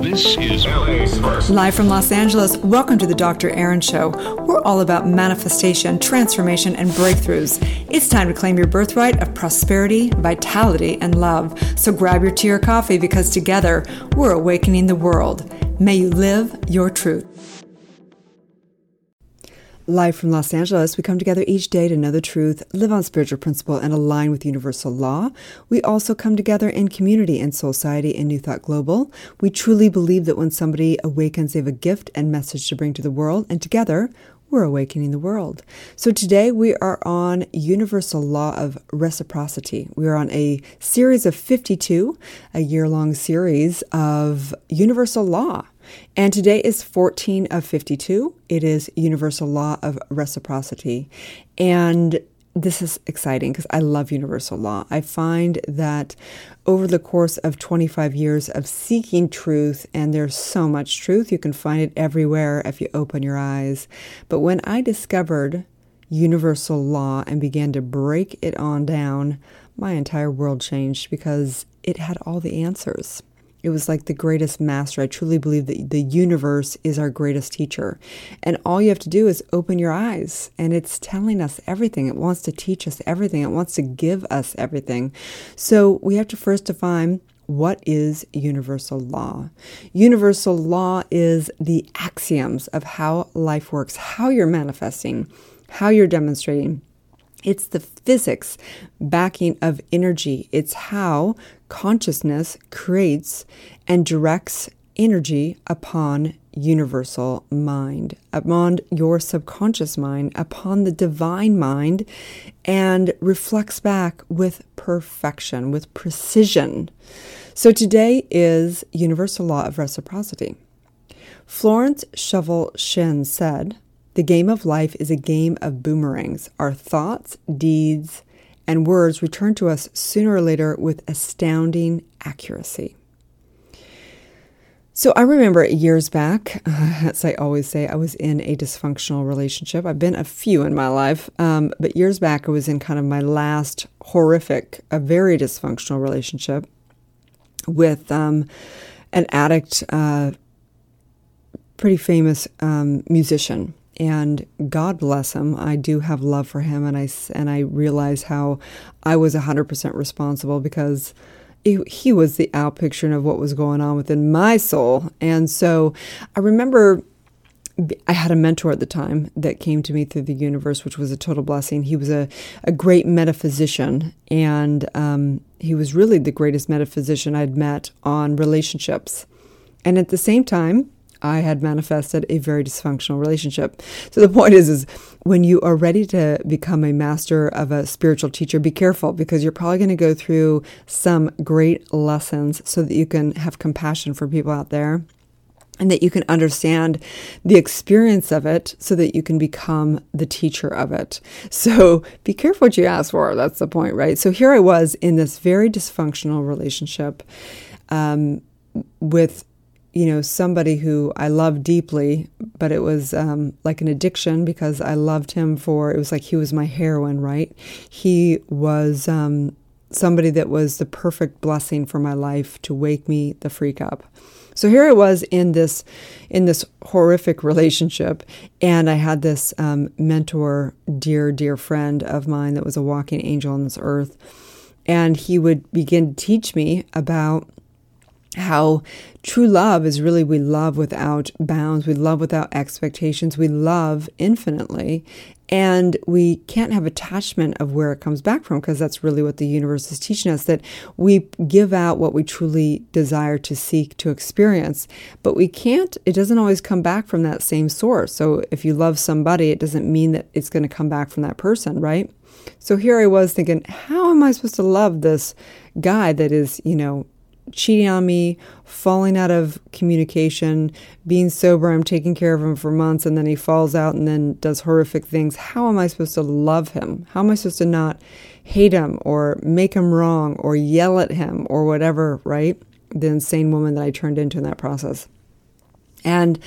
This is. Live from Los Angeles, welcome to the Dr. Erin Show. We're all about manifestation, transformation, and breakthroughs. It's time to claim your birthright of prosperity, vitality, and love. So grab your tea or coffee because together we're awakening the world. May you live your truth. Live from Los Angeles, we come together each day to know the truth, live on spiritual principle, and align with universal law. We also come together in community and society in New Thought Global. We truly believe that when somebody awakens, they have a gift and message to bring to the world, and together we're awakening the world. So today we are on universal law of reciprocity. We are on a series of 52, a year long series of universal law. And today is 14 of 52. It is universal law of reciprocity. And this is exciting because I love universal law. I find that over the course of 25 years of seeking truth, and there's so much truth, you can find it everywhere if you open your eyes. But when I discovered universal law and began to break it on down, my entire world changed because it had all the answers. It was like the greatest master. I truly believe that the universe is our greatest teacher. And all you have to do is open your eyes, and it's telling us everything. It wants to teach us everything, it wants to give us everything. So we have to first define what is universal law? Universal law is the axioms of how life works, how you're manifesting, how you're demonstrating. It's the physics backing of energy. It's how consciousness creates and directs energy upon universal mind, upon your subconscious mind, upon the divine mind, and reflects back with perfection, with precision. So today is Universal Law of Reciprocity. Florence Scovel Shinn said, The game of life is a game of boomerangs. Our thoughts, deeds, and words return to us sooner or later with astounding accuracy. So I remember years back, as I always say, I was in a dysfunctional relationship. I've been a few in my life, um, but years back, I was in kind of my last horrific, a very dysfunctional relationship with um, an addict, uh, pretty famous um, musician and God bless him. I do have love for him, and I and I realize how I was hundred percent responsible because he, was the outpicture of what was going on within my soul. And so I remember I had a mentor at the time that came to me through the universe, which was a total blessing. He was a, a great metaphysician, and um, he was really the greatest metaphysician I'd met on relationships. And at the same time, I had manifested a very dysfunctional relationship. So the point is, is when you are ready to become a master of a spiritual teacher, be careful because you're probably going to go through some great lessons so that you can have compassion for people out there and that you can understand the experience of it so that you can become the teacher of it. So be careful what you ask for. That's the point, right? So here I was in this very dysfunctional relationship um, with you know, somebody who I loved deeply, but it was um, like an addiction because I loved him for, it was like he was my heroin, right? He was um, somebody that was the perfect blessing for my life to wake me the freak up. So here I was in this in this horrific relationship, and I had this um, mentor, dear dear friend of mine that was a walking angel on this earth, and he would begin to teach me about how true love is really we love without bounds, we love without expectations, we love infinitely, and we can't have attachment of where it comes back from because that's really what the universe is teaching us that we give out what we truly desire to seek to experience, but we can't, it doesn't always come back from that same source. So if you love somebody, it doesn't mean that it's going to come back from that person, right? So here I was thinking, how am I supposed to love this guy that is, you know, cheating on me, falling out of communication, being sober. I'm taking care of him for months and then he falls out and then does horrific things. How am I supposed to love him? How am I supposed to not hate him or make him wrong or yell at him or whatever, right? The insane woman that I turned into in that process. And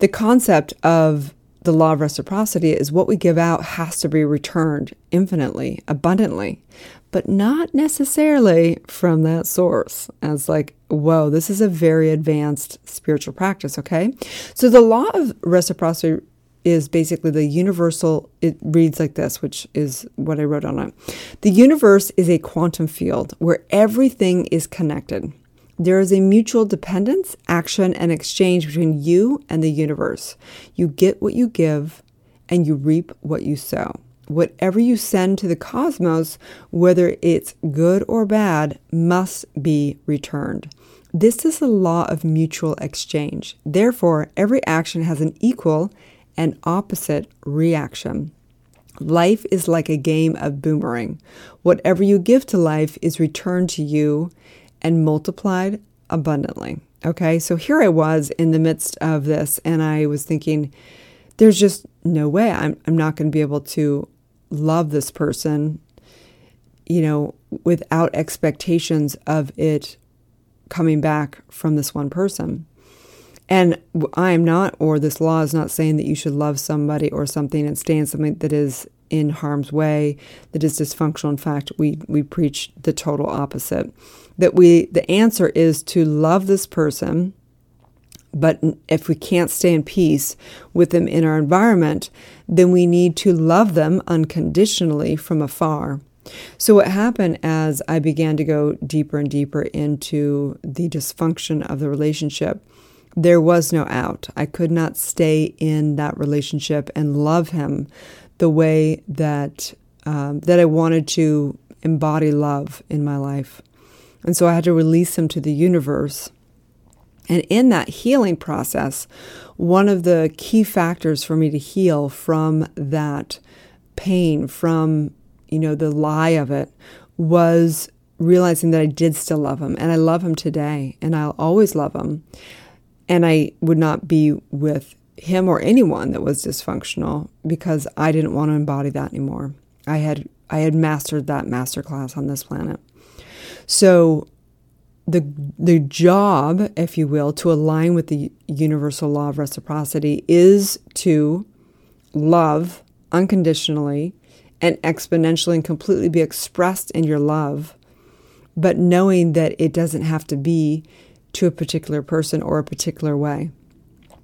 the concept of the law of reciprocity is what we give out has to be returned infinitely, abundantly but not necessarily from that source. As like whoa, this is a very advanced spiritual practice, okay? So the law of reciprocity is basically the universal, it reads like this, which is what I wrote on it. The universe is a quantum field where everything is connected. There is a mutual dependence, action, and exchange between you and the universe. You get what you give, and you reap what you sow. Whatever you send to the cosmos, whether it's good or bad, must be returned. This is the law of mutual exchange. Therefore, every action has an equal and opposite reaction. Life is like a game of boomerang. Whatever you give to life is returned to you and multiplied abundantly. Okay, so here I was in the midst of this, and I was thinking, there's just no way I'm, I'm not going to be able to love this person, you know, without expectations of it coming back from this one person. And I am not, or this law is not saying that you should love somebody or something and stay in something that is in harm's way, that is dysfunctional. In fact, we, we preach the total opposite. That we, the answer is to love this person, but if we can't stay in peace with them in our environment, then we need to love them unconditionally from afar. So, what happened as I began to go deeper and deeper into the dysfunction of the relationship there was no out. I could not stay in that relationship and love him the way that um, that I wanted to embody love in my life. And so I had to release him to the universe. And in that healing process, one of the key factors for me to heal from that pain, from you know the lie of it, was realizing that I did still love him, and I love him today, and I'll always love him. And I would not be with him or anyone that was dysfunctional because I didn't want to embody that anymore. I had I had mastered that master class on this planet. So the the job, if you will, to align with the universal law of reciprocity is to love unconditionally and exponentially and completely be expressed in your love, but knowing that it doesn't have to be to a particular person or a particular way.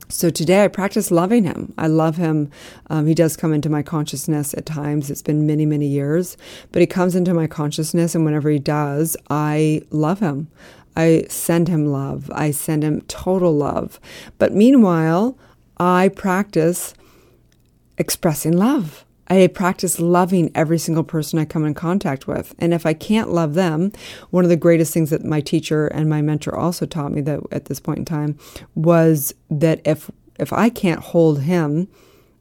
So today I practice loving him. I love him. Um, he does come into my consciousness at times. It's been many, many years, but he comes into my consciousness, and whenever he does, I love him. I send him love. I send him total love. But meanwhile, I practice expressing love. I practice loving every single person I come in contact with. And if I can't love them, one of the greatest things that my teacher and my mentor also taught me that at this point in time was that if if I can't hold him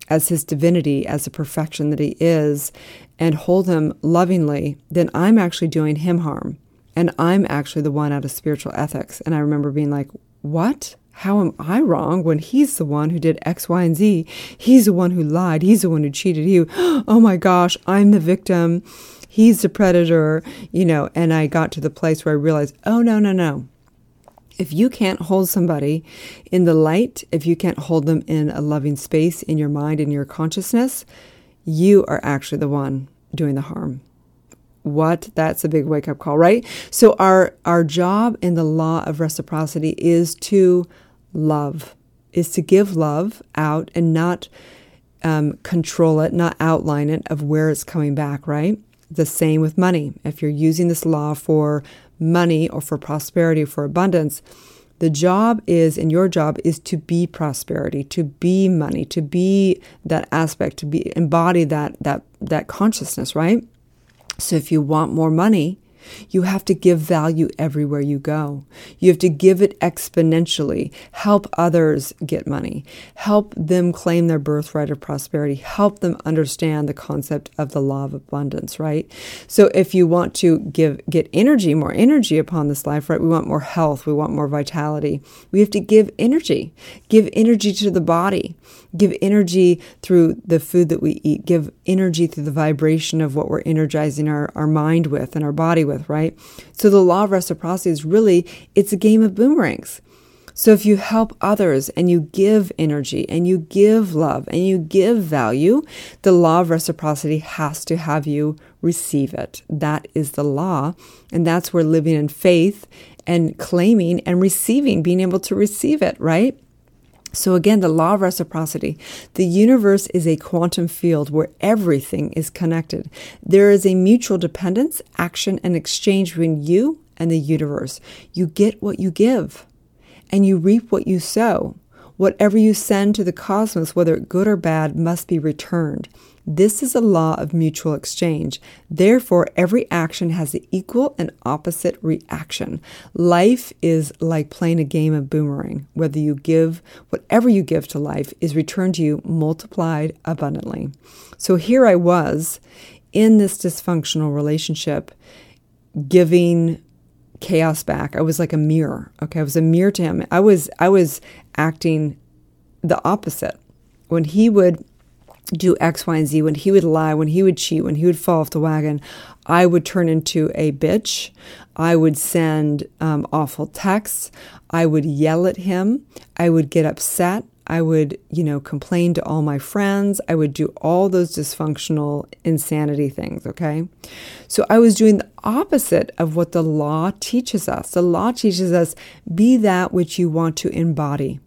as his divinity, as the perfection that he is, and hold him lovingly, then I'm actually doing him harm. And I'm actually the one out of spiritual ethics. And I remember being like, what? How am I wrong when he's the one who did X, Y, and Z? He's the one who lied. He's the one who cheated you. Oh my gosh, I'm the victim. He's the predator, you know. And I got to the place where I realized, oh, no, no, no. If you can't hold somebody in the light, if you can't hold them in a loving space in your mind and your consciousness, you are actually the one doing the harm what that's a big wake up call right so our our job in the law of reciprocity is to love is to give love out and not um, control it not outline it of where it's coming back right? The same with money. If you're using this law for money or for prosperity or for abundance the job is and your job is to be prosperity to be money to be that aspect to be embody that that that consciousness right? So if you want more money, you have to give value everywhere you go. You have to give it exponentially. Help others get money. Help them claim their birthright of prosperity. Help them understand the concept of the law of abundance, right? So if you want to give get energy, more energy upon this life, right? We want more health, we want more vitality. We have to give energy. Give energy to the body. Give energy through the food that we eat. Give energy through the vibration of what we're energizing our, our mind with and our body with with, right? So the law of reciprocity is really, it's a game of boomerangs. So if you help others and you give energy and you give love and you give value, the law of reciprocity has to have you receive it. That is the law. And that's where living in faith and claiming and receiving, being able to receive it, right? So, again, the law of reciprocity. The universe is a quantum field where everything is connected. There is a mutual dependence, action, and exchange between you and the universe. You get what you give, and you reap what you sow. Whatever you send to the cosmos, whether good or bad, must be returned. This is a law of mutual exchange. Therefore, every action has the equal and opposite reaction. Life is like playing a game of boomerang. Whether you give, whatever you give to life is returned to you multiplied abundantly. So here I was in this dysfunctional relationship, giving chaos back. I was like a mirror. Okay. I was a mirror to him. I was, I was acting the opposite. When he would do X, Y, and Z, when he would lie, when he would cheat, when he would fall off the wagon, I would turn into a bitch. I would send um, awful texts. I would yell at him. I would get upset. I would, you know, complain to all my friends. I would do all those dysfunctional insanity things, okay? So I was doing the opposite of what the law teaches us. The law teaches us be that which you want to embody.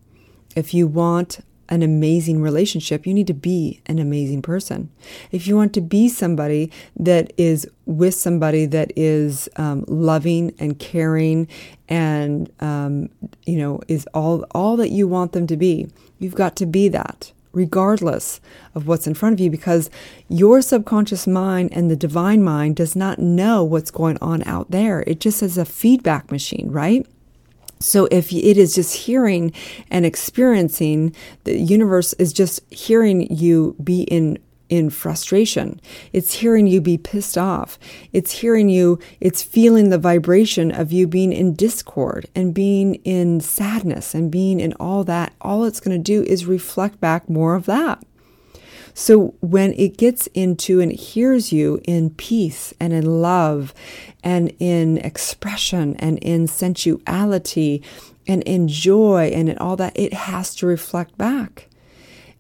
If you want an amazing relationship, you need to be an amazing person. If you want to be somebody that is with somebody that is um, loving and caring and um, you know is all all that you want them to be, you've got to be that regardless of what's in front of you because your subconscious mind and the divine mind does not know what's going on out there. It just is a feedback machine, right? So if it is just hearing and experiencing, the universe is just hearing you be in in frustration. It's hearing you be pissed off. It's hearing you, it's feeling the vibration of you being in discord and being in sadness and being in all that. All it's going to do is reflect back more of that. So when it gets into and hears you in peace and in love and in expression and in sensuality and in joy and in all that, it has to reflect back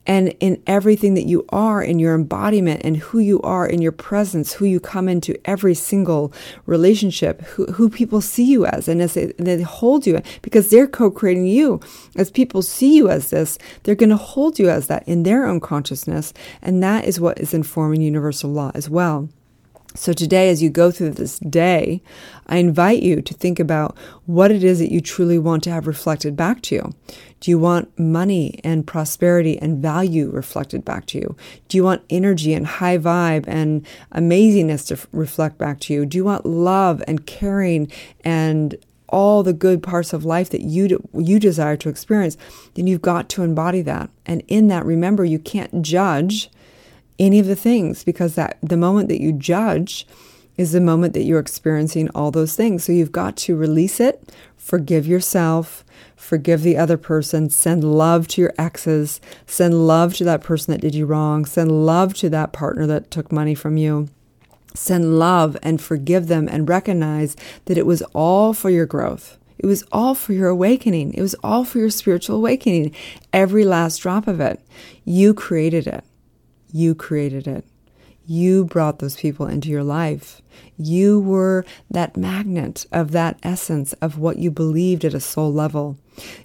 and in everything that you are in your embodiment and who you are in your presence, who you come into every single relationship, who, who people see you as, and as they, they hold you, because they're co creating you. As people see you as this, they're going to hold you as that in their own consciousness. And that is what is informing universal law as well. So, today, as you go through this day, I invite you to think about what it is that you truly want to have reflected back to you. Do you want money and prosperity and value reflected back to you? Do you want energy and high vibe and amazingness to f- reflect back to you? Do you want love and caring and all the good parts of life that you you desire to experience? Then you've got to embody that. And in that, remember, you can't judge any of the things because that the moment that you judge is the moment that you're experiencing all those things. So you've got to release it, forgive yourself, forgive the other person, send love to your exes, send love to that person that did you wrong, send love to that partner that took money from you. Send love and forgive them and recognize that it was all for your growth. It was all for your awakening. It was all for your spiritual awakening. Every last drop of it. You created it. You created it. You brought those people into your life. You were that magnet of that essence of what you believed at a soul level.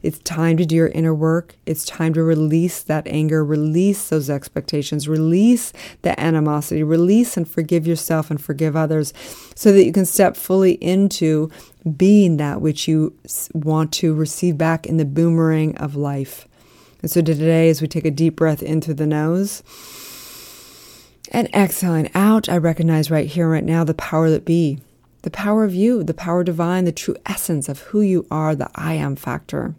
It's time to do your inner work. It's time to release that anger, release those expectations, release the animosity, release and forgive yourself and forgive others so that you can step fully into being that which you want to receive back in the boomerang of life. And so today, as we take a deep breath in through the nose, and exhaling out, I recognize right here, right now, the power that be, the power of you, the power divine, the true essence of who you are, the I am factor.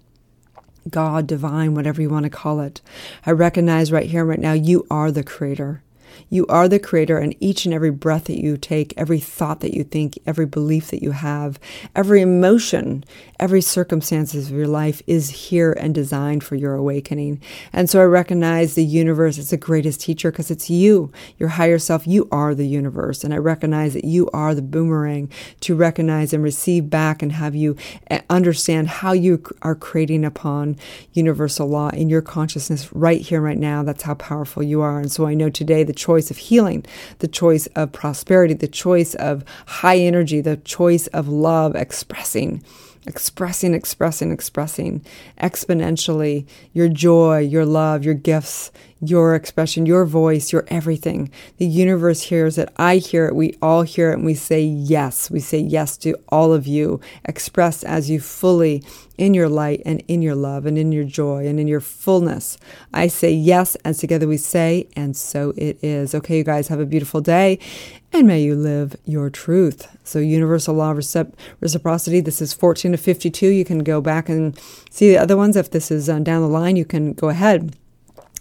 God, divine, whatever you want to call it. I recognize right here, right now, you are the creator. You are the creator, and each and every breath that you take, every thought that you think, every belief that you have, every emotion, every circumstances of your life is here and designed for your awakening. And so I recognize the universe as the greatest teacher because it's you, your higher self. You are the universe. And I recognize that you are the boomerang to recognize and receive back and have you eh, understand how you are creating upon universal law in your consciousness right here, right now. That's how powerful you are. And so I know today the choice of healing, the choice of prosperity, the choice of high energy, the choice of love expressing expressing, expressing, expressing exponentially your joy, your love, your gifts, your expression, your voice, your everything. The universe hears it. I hear it. We all hear it. And we say yes. We say yes to all of you. Express as you fully in your light and in your love and in your joy and in your fullness. I say yes, and together we say, and so it is. Okay, you guys have a beautiful day and may you live your truth. So, universal law of recip- reciprocity. This is 14 to 52. You can go back and see the other ones. If this is uh, down the line, you can go ahead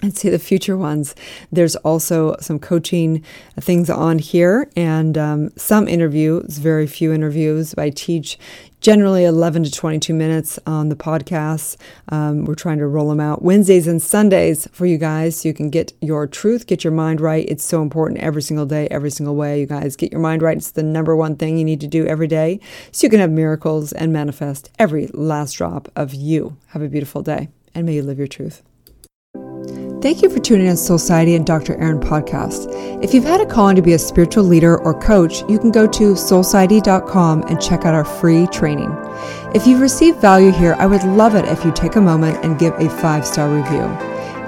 and see the future ones. There's also some coaching things on here and um, some interviews, very few interviews. I teach generally 11 to 22 minutes on the podcast. Um, we're trying to roll them out Wednesdays and Sundays for you guys so you can get your truth, get your mind right. It's so important every single day, every single way. You guys get your mind right. It's the number one thing you need to do every day so you can have miracles and manifest every last drop of you. Have a beautiful day and may you live your truth. Thank you for tuning in to Soulciety and Dr. Erin podcast. If you've had a calling to be a spiritual leader or coach, you can go to soulciety.com and check out our free training. If you've received value here, I would love it if you take a moment and give a five star review.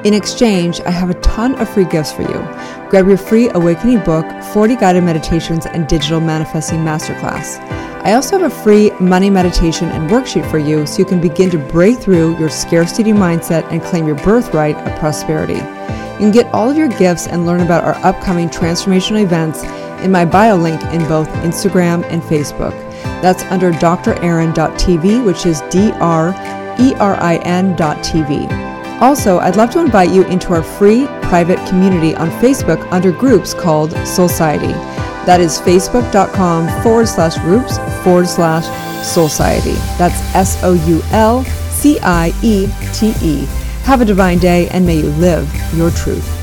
In exchange, I have a ton of free gifts for you. Grab your free Awakening book, 40 guided meditations, and digital manifesting masterclass. I also have a free money meditation and worksheet for you so you can begin to break through your scarcity mindset and claim your birthright of prosperity. You can get all of your gifts and learn about our upcoming transformational events in my bio link in both Instagram and Facebook. That's under drerin.tv, which is D R E R I N.tv. Also, I'd love to invite you into our free private community on Facebook under groups called Soulciety. That is facebook.com forward slash groups forward slash Soulciety. That's S O U L C I E T E. Have a divine day and may you live your truth.